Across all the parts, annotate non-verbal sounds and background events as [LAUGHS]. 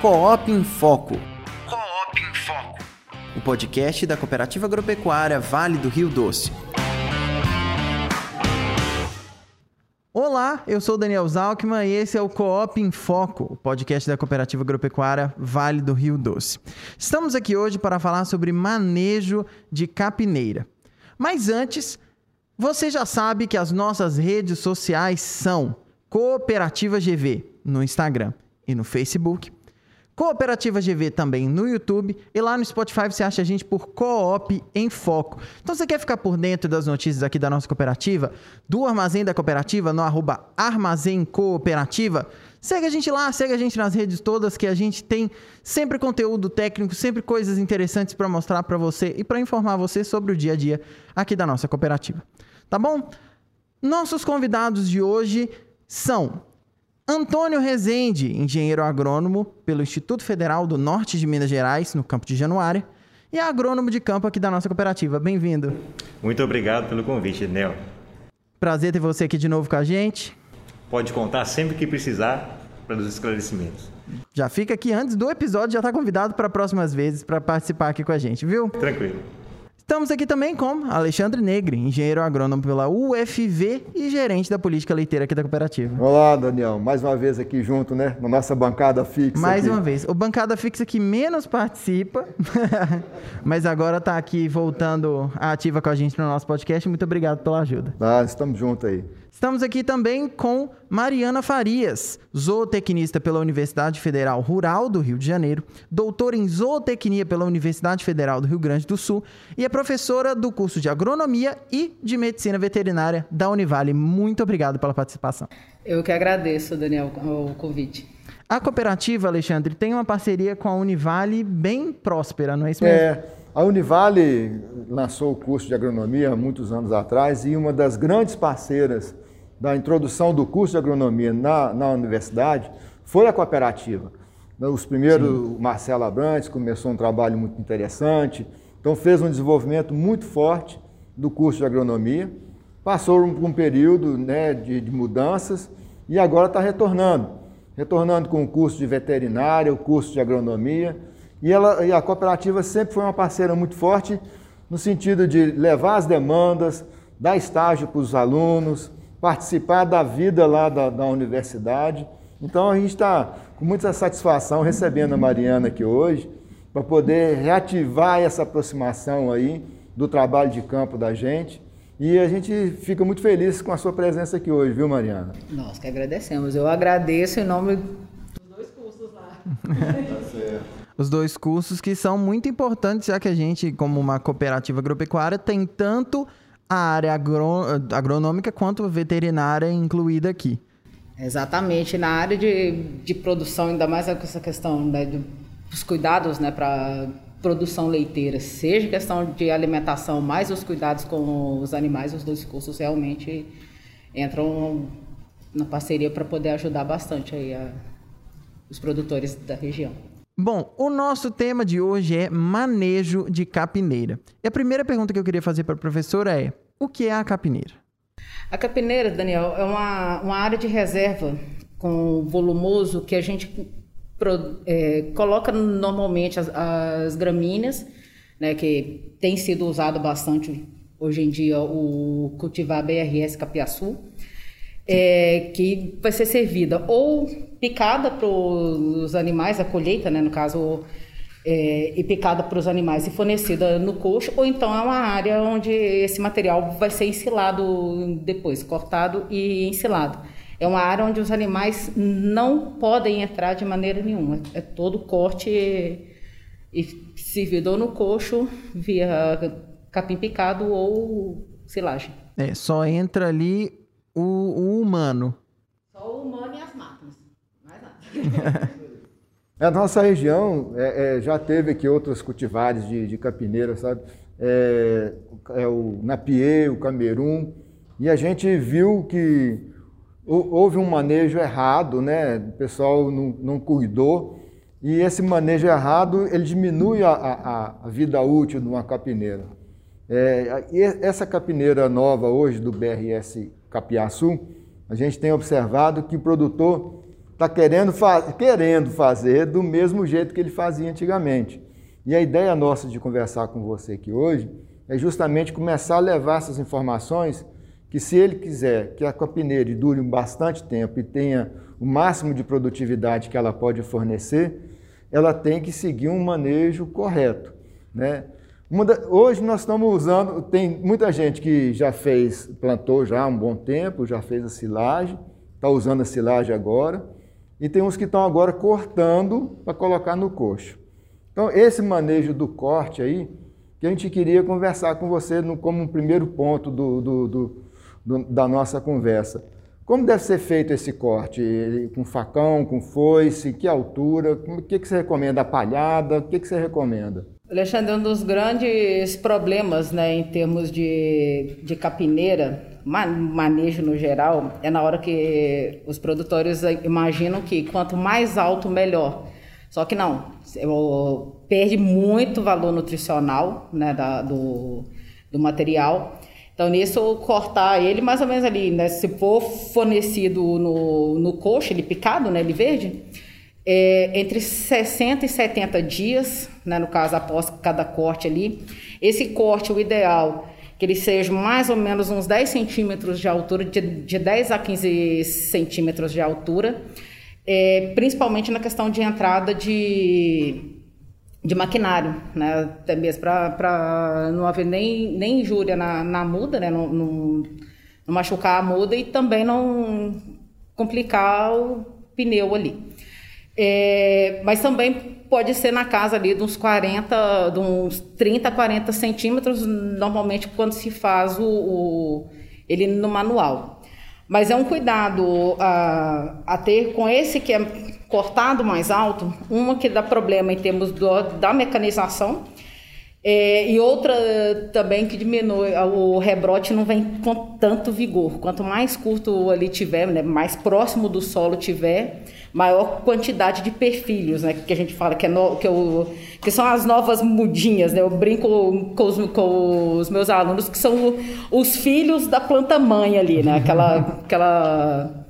Coop em Foco. Coop em Foco. O podcast da Cooperativa Agropecuária Vale do Rio Doce. Olá, eu sou Daniel Zalkman e esse é o Coop em Foco, o podcast da Cooperativa Agropecuária Vale do Rio Doce. Estamos aqui hoje para falar sobre manejo de capineira. Mas antes, você já sabe que as nossas redes sociais são Cooperativa GV no Instagram e no Facebook, Cooperativa GV também no YouTube e lá no Spotify você acha a gente por Coop em Foco. Então você quer ficar por dentro das notícias aqui da nossa cooperativa, do Armazém da Cooperativa no arroba Armazém Cooperativa, segue a gente lá, segue a gente nas redes todas que a gente tem sempre conteúdo técnico, sempre coisas interessantes para mostrar para você e para informar você sobre o dia a dia aqui da nossa cooperativa. Tá bom? Nossos convidados de hoje são Antônio Rezende, engenheiro agrônomo pelo Instituto Federal do Norte de Minas Gerais, no campo de Januária, e agrônomo de campo aqui da nossa cooperativa. Bem-vindo. Muito obrigado pelo convite, Nel. Prazer ter você aqui de novo com a gente. Pode contar sempre que precisar para os esclarecimentos. Já fica aqui antes do episódio, já está convidado para próximas vezes para participar aqui com a gente, viu? Tranquilo. Estamos aqui também com Alexandre Negre, engenheiro agrônomo pela UFV e gerente da política leiteira aqui da cooperativa. Olá, Daniel. Mais uma vez aqui junto, né? Na nossa bancada fixa. Mais aqui. uma vez. O bancada fixa que menos participa, [LAUGHS] mas agora está aqui voltando ativa com a gente no nosso podcast. Muito obrigado pela ajuda. Ah, estamos juntos aí. Estamos aqui também com Mariana Farias, zootecnista pela Universidade Federal Rural do Rio de Janeiro, doutora em zootecnia pela Universidade Federal do Rio Grande do Sul e é professora do curso de agronomia e de medicina veterinária da Univale. Muito obrigado pela participação. Eu que agradeço, Daniel, o convite. A cooperativa, Alexandre, tem uma parceria com a Univale bem próspera, não é isso mesmo? É, a Univale lançou o curso de agronomia há muitos anos atrás e uma das grandes parceiras da introdução do curso de agronomia na, na universidade foi a cooperativa. Os primeiros, Sim. o Marcelo Abrantes começou um trabalho muito interessante, então fez um desenvolvimento muito forte do curso de agronomia, passou por um período né, de, de mudanças e agora está retornando. Retornando com o curso de veterinária, o curso de agronomia, e, ela, e a cooperativa sempre foi uma parceira muito forte no sentido de levar as demandas, dar estágio para os alunos, participar da vida lá da, da universidade. Então a gente está com muita satisfação recebendo a Mariana aqui hoje para poder reativar essa aproximação aí do trabalho de campo da gente. E a gente fica muito feliz com a sua presença aqui hoje, viu, Mariana? Nós que agradecemos. Eu agradeço em nome dos dois cursos lá. tá certo. Os dois cursos que são muito importantes, já que a gente, como uma cooperativa agropecuária, tem tanto a área agro, agronômica quanto veterinária incluída aqui. Exatamente. Na área de, de produção, ainda mais essa questão né, dos cuidados né, para produção leiteira, seja questão de alimentação, mais os cuidados com os animais, os dois cursos realmente entram na parceria para poder ajudar bastante aí a, os produtores da região. Bom, o nosso tema de hoje é manejo de capineira. E a primeira pergunta que eu queria fazer para a professora é: o que é a capineira? A capineira, Daniel, é uma, uma área de reserva com volumoso que a gente é, coloca normalmente as, as gramíneas, né, que tem sido usado bastante hoje em dia o cultivar BRS capiaçu é, que vai ser servida ou picada para os animais, a colheita, né, no caso, é, e picada para os animais e fornecida no coxo, ou então é uma área onde esse material vai ser ensilado depois, cortado e ensilado. É uma área onde os animais não podem entrar de maneira nenhuma. É todo corte e, e servido no coxo via capim picado ou silagem. É, só entra ali o, o humano. Só o humano e as máquinas. Mais nada. [LAUGHS] a nossa região é, é, já teve aqui outros cultivares de, de capineira, sabe? É, é o Napier, o Camerun, e a gente viu que houve um manejo errado, né? O pessoal não, não cuidou, e esse manejo errado ele diminui a, a, a vida útil de uma capineira. É, essa capineira nova hoje do BRS Capiaçu, a gente tem observado que o produtor está querendo, querendo fazer do mesmo jeito que ele fazia antigamente. E a ideia nossa de conversar com você aqui hoje é justamente começar a levar essas informações que se ele quiser que a capineira dure bastante tempo e tenha o máximo de produtividade que ela pode fornecer, ela tem que seguir um manejo correto. Né? Hoje nós estamos usando, tem muita gente que já fez, plantou já há um bom tempo, já fez a silagem, está usando a silagem agora, e tem uns que estão agora cortando para colocar no coxo. Então, esse manejo do corte aí, que a gente queria conversar com você no, como um primeiro ponto do, do, do, do, da nossa conversa. Como deve ser feito esse corte? Com facão, com foice, que altura? O que, que você recomenda? A palhada? O que, que você recomenda? Alexandre, um dos grandes problemas né, em termos de, de capineira, manejo no geral, é na hora que os produtores imaginam que quanto mais alto, melhor. Só que não, perde muito valor nutricional né, da, do, do material. Então, nisso, cortar ele mais ou menos ali, né? Se for fornecido no, no coxo, ele picado, né? Ele verde, é, entre 60 e 70 dias, né, no caso, após cada corte ali. Esse corte, o ideal que ele seja mais ou menos uns 10 centímetros de altura, de, de 10 a 15 centímetros de altura, é, principalmente na questão de entrada de, de maquinário, né? até mesmo para não haver nem, nem injúria na, na muda, né? não, machucar a muda e também não complicar o pneu ali. É, mas também pode ser na casa ali de uns 40, de uns 30, 40 centímetros, normalmente quando se faz o, o ele no manual. Mas é um cuidado a, a, ter com esse que é cortado mais alto, uma que dá problema em termos do, da mecanização, é, e outra também que diminui, o rebrote não vem com tanto vigor. Quanto mais curto ali tiver, né, mais próximo do solo tiver, maior quantidade de perfilhos, né, que a gente fala que, é no, que, eu, que são as novas mudinhas. Né, eu brinco com os, com os meus alunos que são os filhos da planta mãe ali, né, aquela, [LAUGHS] aquela,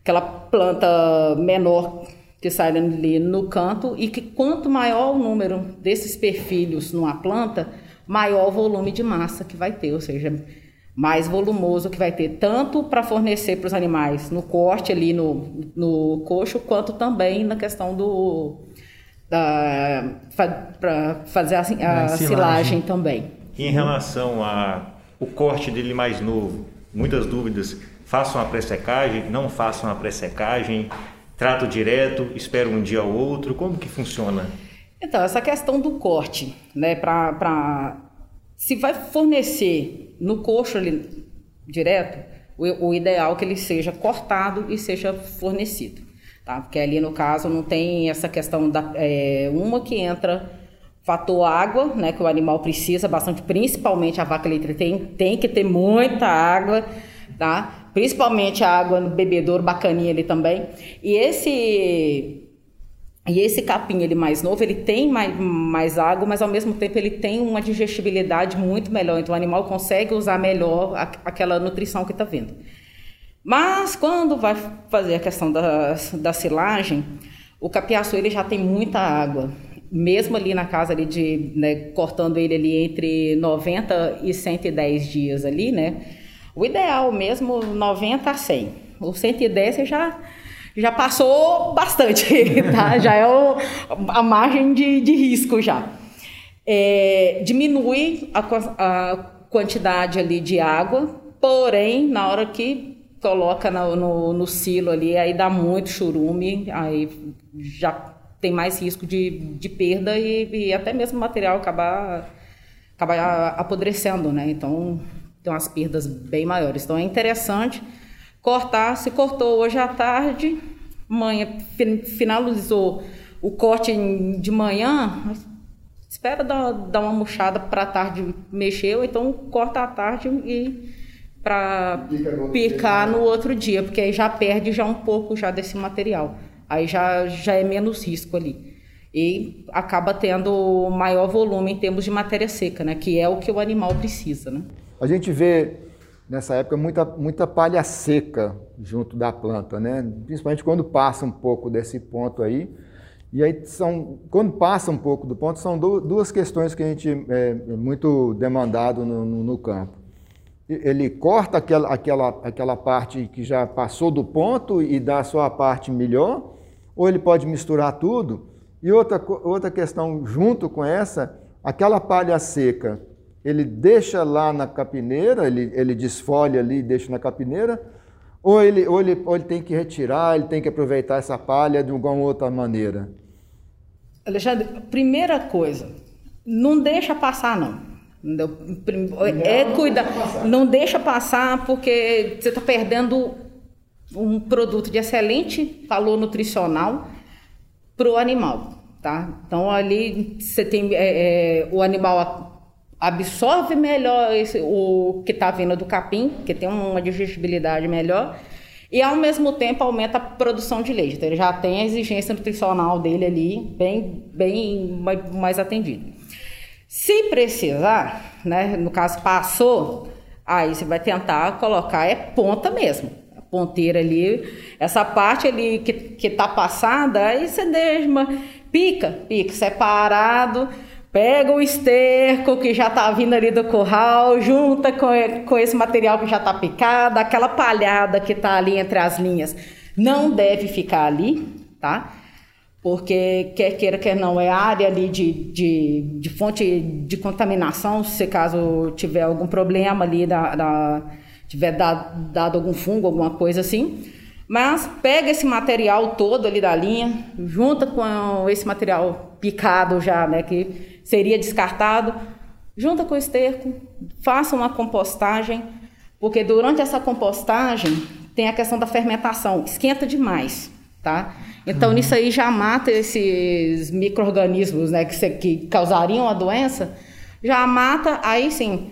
aquela planta menor que sai ali no canto e que quanto maior o número desses perfilhos numa planta, maior o volume de massa que vai ter, ou seja, mais volumoso que vai ter, tanto para fornecer para os animais no corte ali no, no coxo, quanto também na questão do da para fazer a, a silagem. silagem também. em relação ao corte dele mais novo, muitas dúvidas. Façam a pré-secagem, não façam a pré-secagem, Trato direto, espero um dia ou outro, como que funciona? Então, essa questão do corte, né, para se vai fornecer no coxo ali direto, o, o, ideal é que ele seja cortado e seja fornecido, tá? Porque ali no caso não tem essa questão da é, uma que entra fator água, né, que o animal precisa bastante, principalmente a vaca leiteira tem tem que ter muita água, tá? Principalmente a água no bebedouro bacaninha ali também. E esse e esse capim ele mais novo, ele tem mais, mais água, mas ao mesmo tempo ele tem uma digestibilidade muito melhor. Então o animal consegue usar melhor a, aquela nutrição que está vindo. Mas quando vai fazer a questão da, da silagem, o capiaçu ele já tem muita água. Mesmo ali na casa ali de, né, cortando ele ali entre 90 e 110 dias ali, né? O ideal mesmo, 90 a 100. O 110 você já, já passou bastante, [LAUGHS] tá? já é o, a margem de, de risco já. É, diminui a, a, quantidade ali de água, porém, na hora que coloca no, no, no silo ali, aí dá muito churume, aí já tem mais risco de, de perda e, e até mesmo o material acabar, acabar apodrecendo, né? Então, tem umas perdas bem maiores. Então é interessante cortar. Se cortou hoje à tarde, manhã finalizou o corte de manhã, espera dar, dar uma murchada para a tarde mexer, ou então corta à tarde e para picar no outro dia, porque aí já perde já um pouco já desse material. Aí já, já é menos risco ali. E acaba tendo maior volume em termos de matéria seca, né? Que é o que o animal precisa, né? A gente vê nessa época, muita, muita palha seca junto da planta, né? Principalmente quando passa um pouco desse ponto aí. E aí são, quando passa um pouco do ponto, são duas questões que a gente é, é muito demandado no, no, no campo. Ele corta aquela, aquela, aquela parte que já passou do ponto e dá só a parte melhor, ou ele pode misturar tudo. E outra, outra questão junto com essa, aquela palha seca, ele deixa lá na capineira, ele, ele desfolha ali e deixa na capineira, ou ele, ou, ele, ou ele tem que retirar, ele tem que aproveitar essa palha de alguma outra maneira? Alexandre, primeira coisa, não deixa passar não. É cuida, não deixa passar porque você está perdendo um produto de excelente valor nutricional para o animal, tá? Então ali você tem é, é, o animal absorve melhor esse, o que está vindo do capim, que tem uma digestibilidade melhor, e ao mesmo tempo aumenta a produção de leite. Então ele já tem a exigência nutricional dele ali bem, bem mais atendido. Se precisar, né, no caso passou, aí você vai tentar colocar é ponta mesmo, a ponteira ali, essa parte ali que, que tá passada, aí você deixa pica, pica separado, Pega o esterco que já está vindo ali do curral, junta com, com esse material que já está picado, aquela palhada que está ali entre as linhas. Não deve ficar ali, tá? Porque quer queira, quer não, é área ali de, de, de fonte de contaminação, se caso tiver algum problema ali, da, da tiver dado, dado algum fungo, alguma coisa assim. Mas pega esse material todo ali da linha, junta com esse material picado já, né, que seria descartado, junta com o esterco, faça uma compostagem, porque durante essa compostagem tem a questão da fermentação, esquenta demais, tá? Então, uhum. nisso aí já mata esses micro-organismos né, que, que causariam a doença, já mata, aí sim,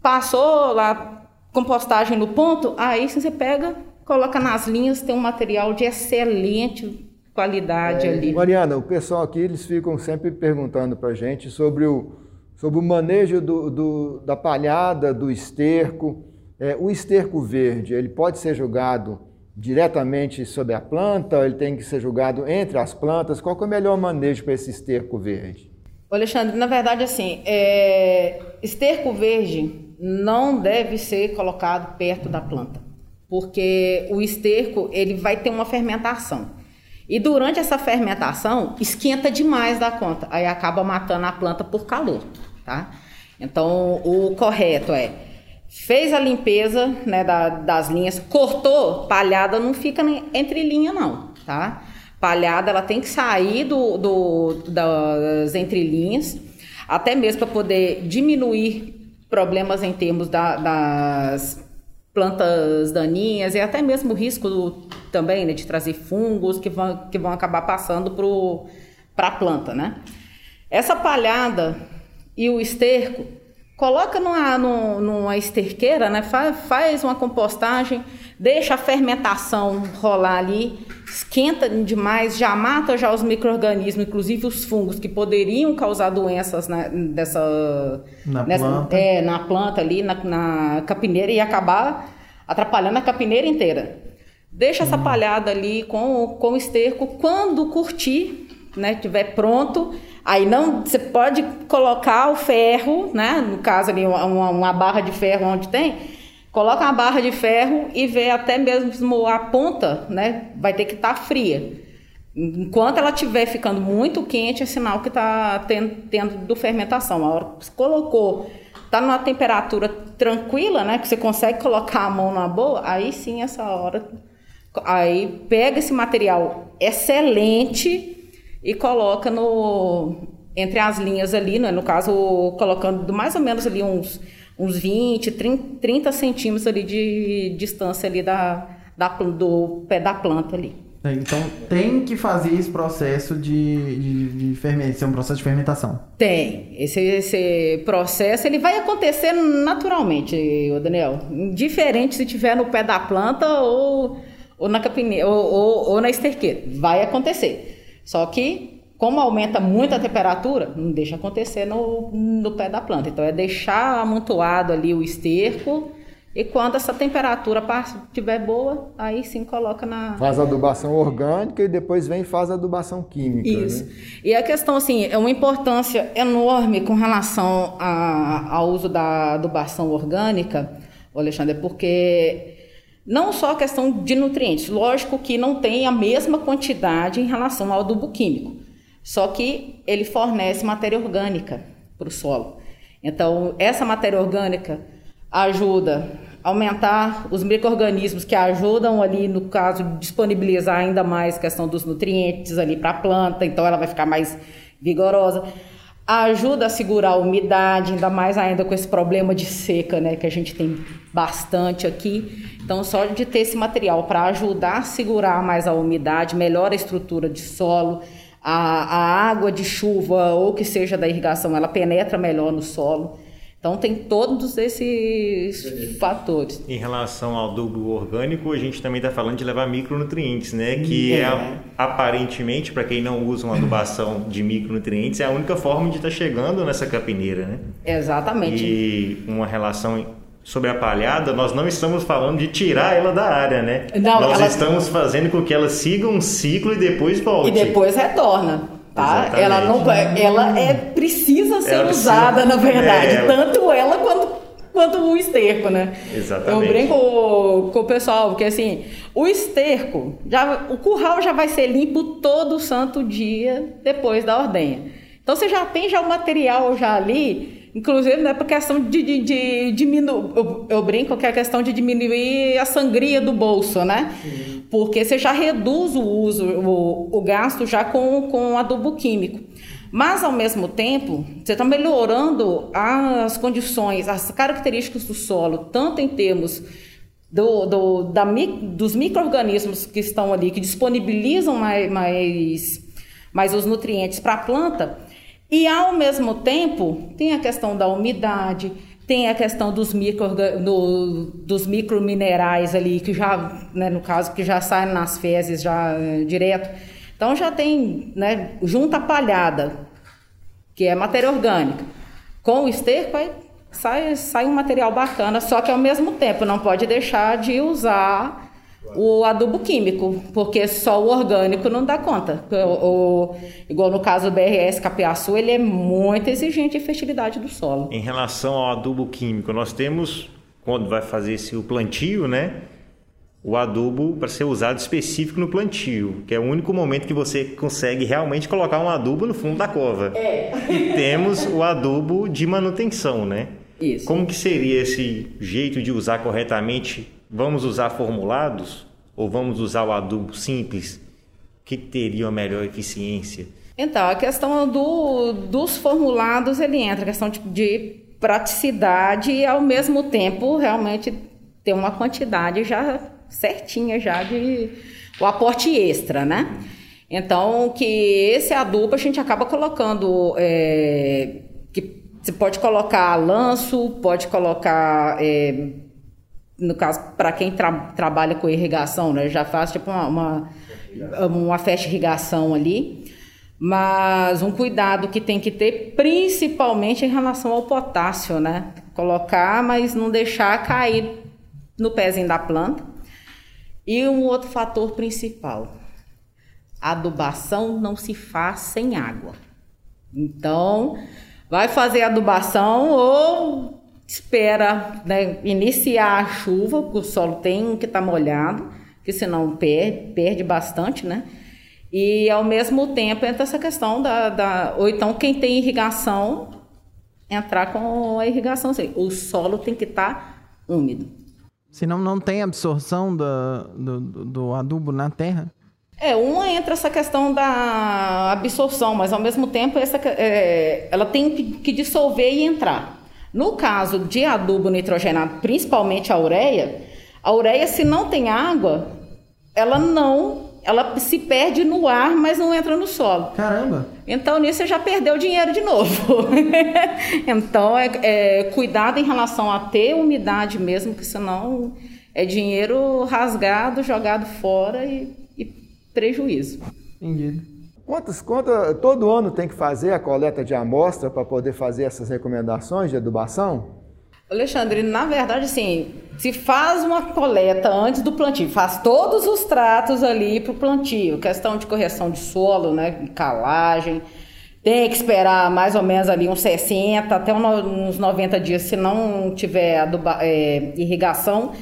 passou lá compostagem no ponto, aí sim você pega, coloca nas linhas, tem um material de excelente qualidade é, ali. Mariana, o pessoal aqui eles ficam sempre perguntando para a gente sobre o, sobre o manejo do, do da palhada, do esterco. É, o esterco verde, ele pode ser jogado diretamente sobre a planta, ele tem que ser jogado entre as plantas. Qual é o melhor manejo para esse esterco verde? Alexandre, na verdade, assim, é, esterco verde não deve ser colocado perto da planta, porque o esterco ele vai ter uma fermentação. E durante essa fermentação, esquenta demais da conta, aí acaba matando a planta por calor, tá? Então, o correto é fez a limpeza né, da, das linhas, cortou, palhada não fica entre linha não, tá? Palhada ela tem que sair do, do das entrelinhas, até mesmo para poder diminuir problemas em termos da, das plantas daninhas e até mesmo o risco do, também né, de trazer fungos que vão, que vão acabar passando para a planta, né? Essa palhada e o esterco, coloca numa, numa esterqueira, né? Faz, faz uma compostagem, deixa a fermentação rolar ali, esquenta demais, já mata já os micro-organismos, inclusive os fungos que poderiam causar doenças né, dessa, na, nessa, planta. É, na planta ali, na, na capineira e acabar atrapalhando a capineira inteira. Deixa essa palhada ali com, com o esterco. Quando curtir, né, tiver pronto, aí não, você pode colocar o ferro, né, no caso ali uma, uma barra de ferro onde tem, coloca uma barra de ferro e vê até mesmo a ponta, né, vai ter que estar tá fria. Enquanto ela estiver ficando muito quente, é sinal que está tendo, tendo fermentação. A hora que você colocou tá numa temperatura tranquila, né, que você consegue colocar a mão na boa, aí sim essa hora aí pega esse material excelente e coloca no entre as linhas ali, né, no caso colocando mais ou menos ali uns uns 20, 30, 30 centímetros ali de distância ali da, da do pé da planta ali. É, então tem que fazer esse processo de, de, de fermentação, um processo de fermentação. Tem. Esse, esse processo ele vai acontecer naturalmente, Daniel. Diferente se tiver no pé da planta ou, ou na capineira ou, ou, ou na esterqueira. Vai acontecer. Só que, como aumenta muito a temperatura, não deixa acontecer no, no pé da planta. Então é deixar amontoado ali o esterco E quando essa temperatura estiver boa, aí sim coloca na. Faz adubação orgânica e depois vem e faz adubação química. Isso. Né? E a questão, assim, é uma importância enorme com relação a, ao uso da adubação orgânica, Alexandre, porque não só a questão de nutrientes, lógico que não tem a mesma quantidade em relação ao adubo químico, só que ele fornece matéria orgânica para o solo. Então, essa matéria orgânica ajuda aumentar os micro-organismos que ajudam ali, no caso, disponibilizar ainda mais a questão dos nutrientes ali para a planta, então ela vai ficar mais vigorosa. Ajuda a segurar a umidade, ainda mais ainda com esse problema de seca, né, que a gente tem bastante aqui. Então, só de ter esse material para ajudar a segurar mais a umidade, melhora a estrutura de solo, a, a água de chuva ou que seja da irrigação, ela penetra melhor no solo. Então tem todos esses fatores. Em relação ao adubo orgânico, a gente também está falando de levar micronutrientes, né? Que é, é aparentemente, para quem não usa uma adubação de micronutrientes, é a única forma de estar tá chegando nessa capineira, né? Exatamente. E uma relação sobre a palhada, nós não estamos falando de tirar ela da área, né? Não, nós ela... estamos fazendo com que ela siga um ciclo e depois volte. E depois retorna. Tá? Ela não ela é precisa ser ela usada precisa, na verdade, é, tanto ela quanto quanto o esterco, né? Exatamente. Eu brinco com o pessoal, porque assim, o esterco, já, o curral já vai ser limpo todo santo dia depois da ordenha. Então você já tem já o material já ali Inclusive, não é por questão de, de, de diminuir. Eu, eu, brinco que é a questão de diminuir a sangria do bolso, né? Sim. Porque você já reduz o uso, o, o gasto já com, com adubo químico. Mas, ao mesmo tempo, você está melhorando as condições, as características do solo, tanto em termos do, do, da, dos micro-organismos que estão ali, que disponibilizam mais, mais, mais os nutrientes para a planta, e ao mesmo tempo, tem a questão da umidade, tem a questão dos micro no, dos microminerais ali que já, né, no caso que já saem nas fezes já é, direto. Então já tem, né, junta palhada, que é matéria orgânica, com o esterco aí sai sai um material bacana, só que ao mesmo tempo não pode deixar de usar o adubo químico, porque só o orgânico não dá conta. O, o, igual no caso do BRS Capiaçu, ele é muito exigente em fertilidade do solo. Em relação ao adubo químico, nós temos, quando vai fazer esse, o plantio, né? O adubo para ser usado específico no plantio, que é o único momento que você consegue realmente colocar um adubo no fundo da cova. É. [LAUGHS] E temos o adubo de manutenção, né? Isso. Como que seria esse jeito de usar corretamente Vamos usar formulados ou vamos usar o adubo simples? Que teria a melhor eficiência? Então, a questão do, dos formulados, ele entra, a questão de, de praticidade e, ao mesmo tempo, realmente ter uma quantidade já certinha já de o aporte extra, né? Então, que esse adubo a gente acaba colocando, é, que você pode colocar lanço, pode colocar é, no caso, para quem tra trabalha com irrigação, né, já faz tipo uma, uma, uma festa irrigação ali. Mas um cuidado que tem que ter, principalmente em relação ao potássio, né? Colocar, mas não deixar cair no pezinho da planta. E um outro fator principal: adubação não se faz sem água. Então, vai fazer adubação ou espera né, iniciar a chuva, porque o solo tem que estar tá molhado, que senão perde, perde bastante, né? E ao mesmo tempo entra essa questão da, da. Ou então quem tem irrigação, entrar com a irrigação. Assim, o solo tem que estar tá úmido. Senão não tem absorção do, do, do adubo na terra? É, uma entra essa questão da absorção, mas ao mesmo tempo essa, é, ela tem que dissolver e entrar. No caso de adubo nitrogenado, principalmente a ureia, a ureia, se não tem água, ela não. Ela se perde no ar, mas não entra no solo. Caramba! Então nisso você já perdeu dinheiro de novo. [LAUGHS] então é, é cuidado em relação a ter umidade mesmo, que senão é dinheiro rasgado, jogado fora e, e prejuízo. Entendido. Quantas, todo ano tem que fazer a coleta de amostra para poder fazer essas recomendações de adubação? Alexandre, na verdade, assim, se faz uma coleta antes do plantio, faz todos os tratos ali para o plantio, questão de correção de solo, né, calagem, tem que esperar mais ou menos ali uns 60 até uns 90 dias, se não tiver aduba, é, irrigação,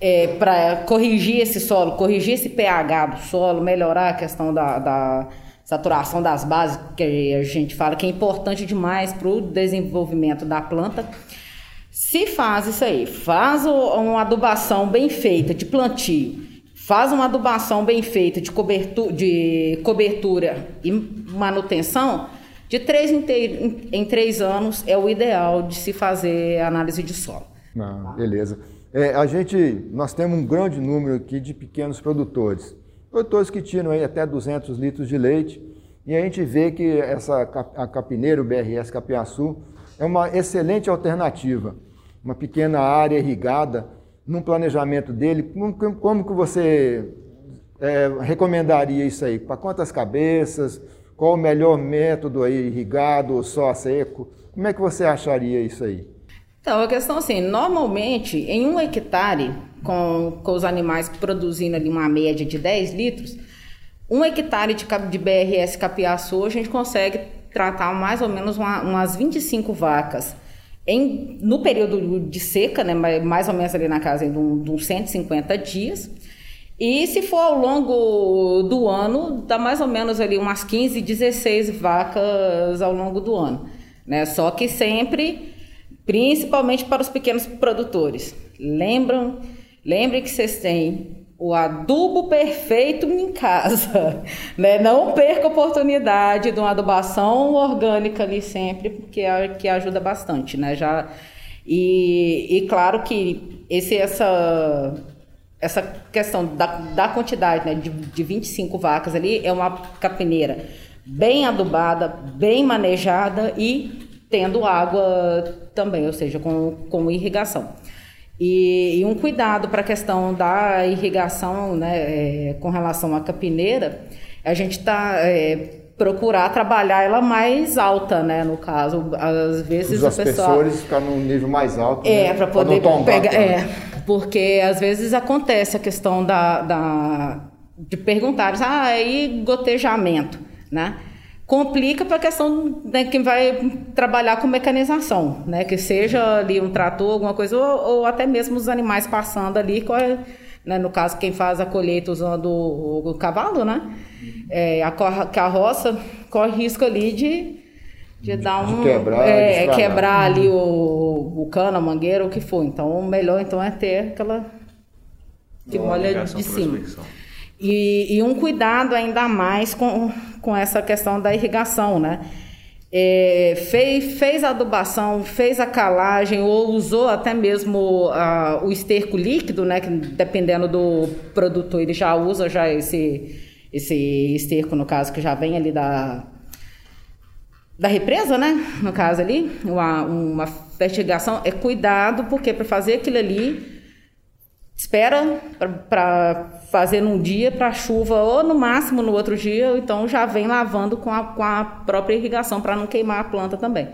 é, para corrigir esse solo, corrigir esse pH do solo, melhorar a questão da, da saturação das bases, que a gente fala que é importante demais para o desenvolvimento da planta. Se faz isso aí, faz uma adubação bem feita de plantio, faz uma adubação bem feita de cobertura, de cobertura e manutenção, de três em, em, três anos é o ideal de se fazer análise de solo. Ah, beleza. É, a gente, nós temos um grande número aqui de pequenos produtores, produtores que tiram aí até 200 litros de leite, e a gente vê que essa a capineira, o BRS Capiaçu, é uma excelente alternativa. Uma pequena área irrigada, num planejamento dele, como, como que você é, recomendaria isso aí? Para quantas cabeças? Qual o melhor método aí, irrigado ou só seco? Como é que você acharia isso aí? Então, a questão assim, normalmente em um hectare, com, com os animais produzindo ali uma média de 10 litros, um hectare de, de BRS capiaçu, a gente consegue tratar mais ou menos uma, umas 25 vacas. Em, no período de seca, né, mais ou menos ali na casa de, uns 150 dias, e se for ao longo do ano, dá mais ou menos ali umas 15, 16 vacas ao longo do ano. Né? Só que sempre, principalmente para os pequenos produtores. Lembram, lembrem que vocês têm o adubo perfeito em casa, [LAUGHS] né? Não perca a oportunidade de uma adubação orgânica ali sempre, porque é que ajuda bastante, né? Já e, e claro que esse essa essa questão da, da quantidade né, de, de 25 vacas ali é uma capineira bem adubada, bem manejada e tendo água também, ou seja, com, com irrigação. E, e um cuidado para a questão da irrigação né, é, com relação à capineira, a gente está é, procurar trabalhar ela mais alta, né? No caso, às vezes Os a pessoa assessores ficar num nível mais alto. É, né? para poder pegar. É, porque às vezes acontece a questão da, da de perguntar, ah, aí gotejamento, né? Complica para a questão de né, quem vai trabalhar com mecanização, né? Que seja ali um trator, alguma coisa, ou, ou até mesmo os animais passando ali, é, né? no caso, quem faz a colheita usando o, o cavalo, né? É, a carroça corre risco ali de, de, dar um. De quebrar, é, de quebrar ali o, o cano, a mangueira, o que for. Então, o melhor então é ter aquela que molha de cima. E, e, um cuidado ainda mais com, com essa questão da irrigação, né? É, fez, fez a adubação, fez a calagem ou usou até mesmo uh, o esterco líquido, né? Que dependendo do produtor, ele já usa já esse esse esterco, no caso, que já vem ali da, da represa, né? No caso ali, uma, uma fertigação, é cuidado, porque para fazer aquilo ali, espera para fazer num dia, para chuva, ou no máximo no outro dia, ou então já vem lavando com a, com a própria irrigação, para não queimar a planta também.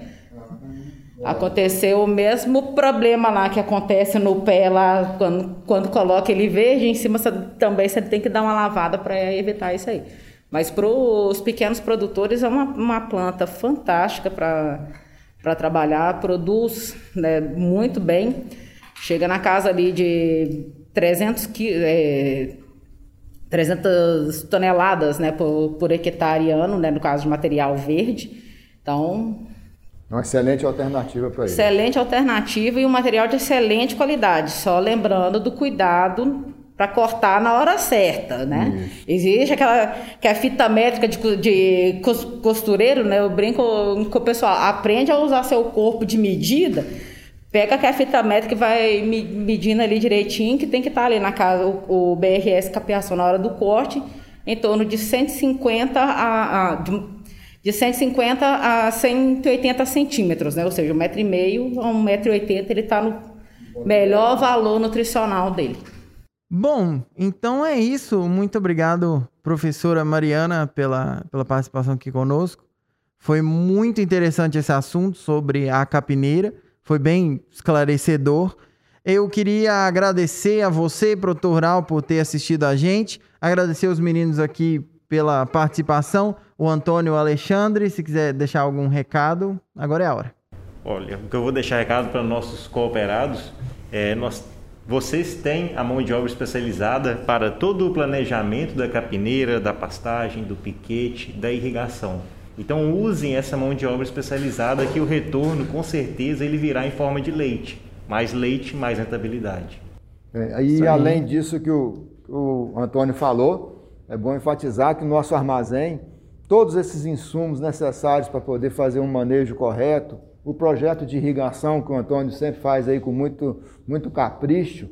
Aconteceu o mesmo problema lá que acontece no pé lá, quando, quando coloca ele verde, em cima você, também você tem que dar uma lavada para evitar isso aí. Mas para os pequenos produtores é uma, uma planta fantástica para trabalhar, produz né, muito bem, chega na casa ali de 300, é, 300 toneladas né, por, por hectare ano, né, no caso de material verde. Então, uma excelente alternativa para isso. Excelente alternativa e um material de excelente qualidade. Só lembrando do cuidado para cortar na hora certa, né? Isso. Existe aquela que é fita métrica de, de costureiro, né? Eu brinco com o pessoal, aprende a usar seu corpo de medida, pega a fita métrica vai medindo ali direitinho, que tem que estar tá ali na casa, o, o BRS capeação na hora do corte, em torno de 150 a, a de, de 150 a 180 centímetros, né? Ou seja, um metro e meio a um metro e oitenta, ele está no melhor valor nutricional dele. Bom, então é isso. Muito obrigado, professora Mariana, pela, pela participação aqui conosco. Foi muito interessante esse assunto sobre a capineira. Foi bem esclarecedor. Eu queria agradecer a você, produtor rural, por ter assistido a gente. Agradecer os meninos aqui pela participação. O Antônio Alexandre, se quiser deixar algum recado, agora é a hora. Olha, o que eu vou deixar recado para nossos cooperados é nós vocês têm a mão de obra especializada para todo o planejamento da capineira, da pastagem, do piquete, da irrigação. Então usem essa mão de obra especializada que o retorno com certeza ele virá em forma de leite. Mais leite, mais rentabilidade. É, e além disso que o, o Antônio falou, é bom enfatizar que no nosso armazém, todos esses insumos necessários para poder fazer um manejo correto, o projeto de irrigação que o Antônio sempre faz aí com muito, muito capricho,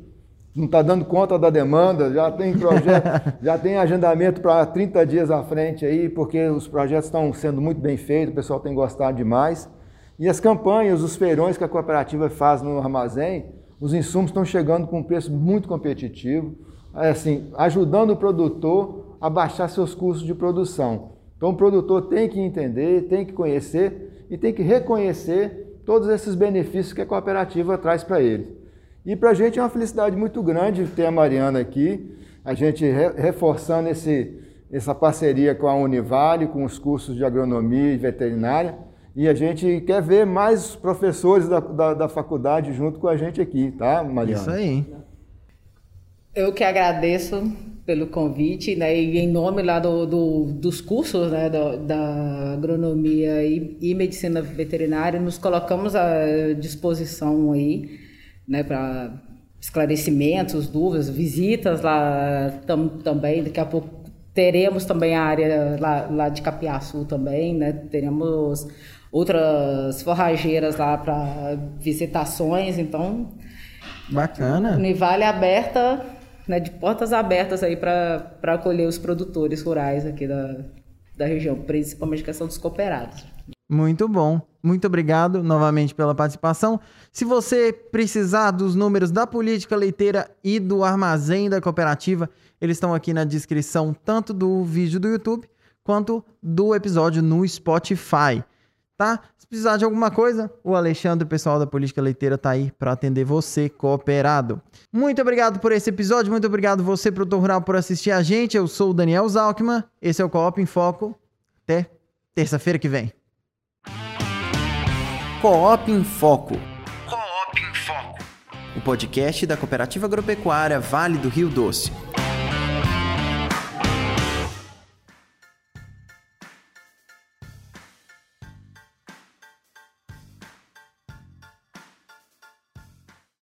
não está dando conta da demanda, já tem projeto, [LAUGHS] já tem agendamento para 30 dias à frente aí, porque os projetos estão sendo muito bem feitos, o pessoal tem gostado demais. E as campanhas, os feirões que a cooperativa faz no armazém, os insumos estão chegando com um preço muito competitivo, é assim, ajudando o produtor a baixar seus custos de produção. Então o produtor tem que entender, tem que conhecer e tem que reconhecer todos esses benefícios que a cooperativa traz para ele. E para a gente é uma felicidade muito grande ter a Mariana aqui, a gente reforçando esse, essa parceria com a Univale, com os cursos de agronomia e veterinária. E a gente quer ver mais professores da, da, da faculdade junto com a gente aqui, tá, Mariana? Isso aí. Eu que agradeço pelo convite, né, e em nome lá do, do dos cursos, né, da, da agronomia e, e, medicina veterinária, nos colocamos à disposição aí, né, para esclarecimentos, dúvidas, visitas lá tam, também, daqui a pouco teremos também a área lá, lá de Capiaçu também, né, teremos outras forrageiras lá para visitações, então bacana. Univale aberta, né, de portas abertas aí para acolher os produtores rurais aqui da, da região, principalmente a questão dos cooperados. Muito bom. Muito obrigado novamente pela participação. Se você precisar dos números da política leiteira e do armazém da cooperativa, eles estão aqui na descrição tanto do vídeo do YouTube quanto do episódio no Spotify tá? Se precisar de alguma coisa, o Alexandre, o pessoal da Política Leiteira, tá aí para atender você, cooperado. Muito obrigado por esse episódio, muito obrigado você, produtor rural, por assistir a gente. Eu sou o Daniel Zalkman, esse é o Coop em Foco. Até terça-feira que vem. Coop em Foco. Coop em Foco. O podcast da Cooperativa Agropecuária Vale do Rio Doce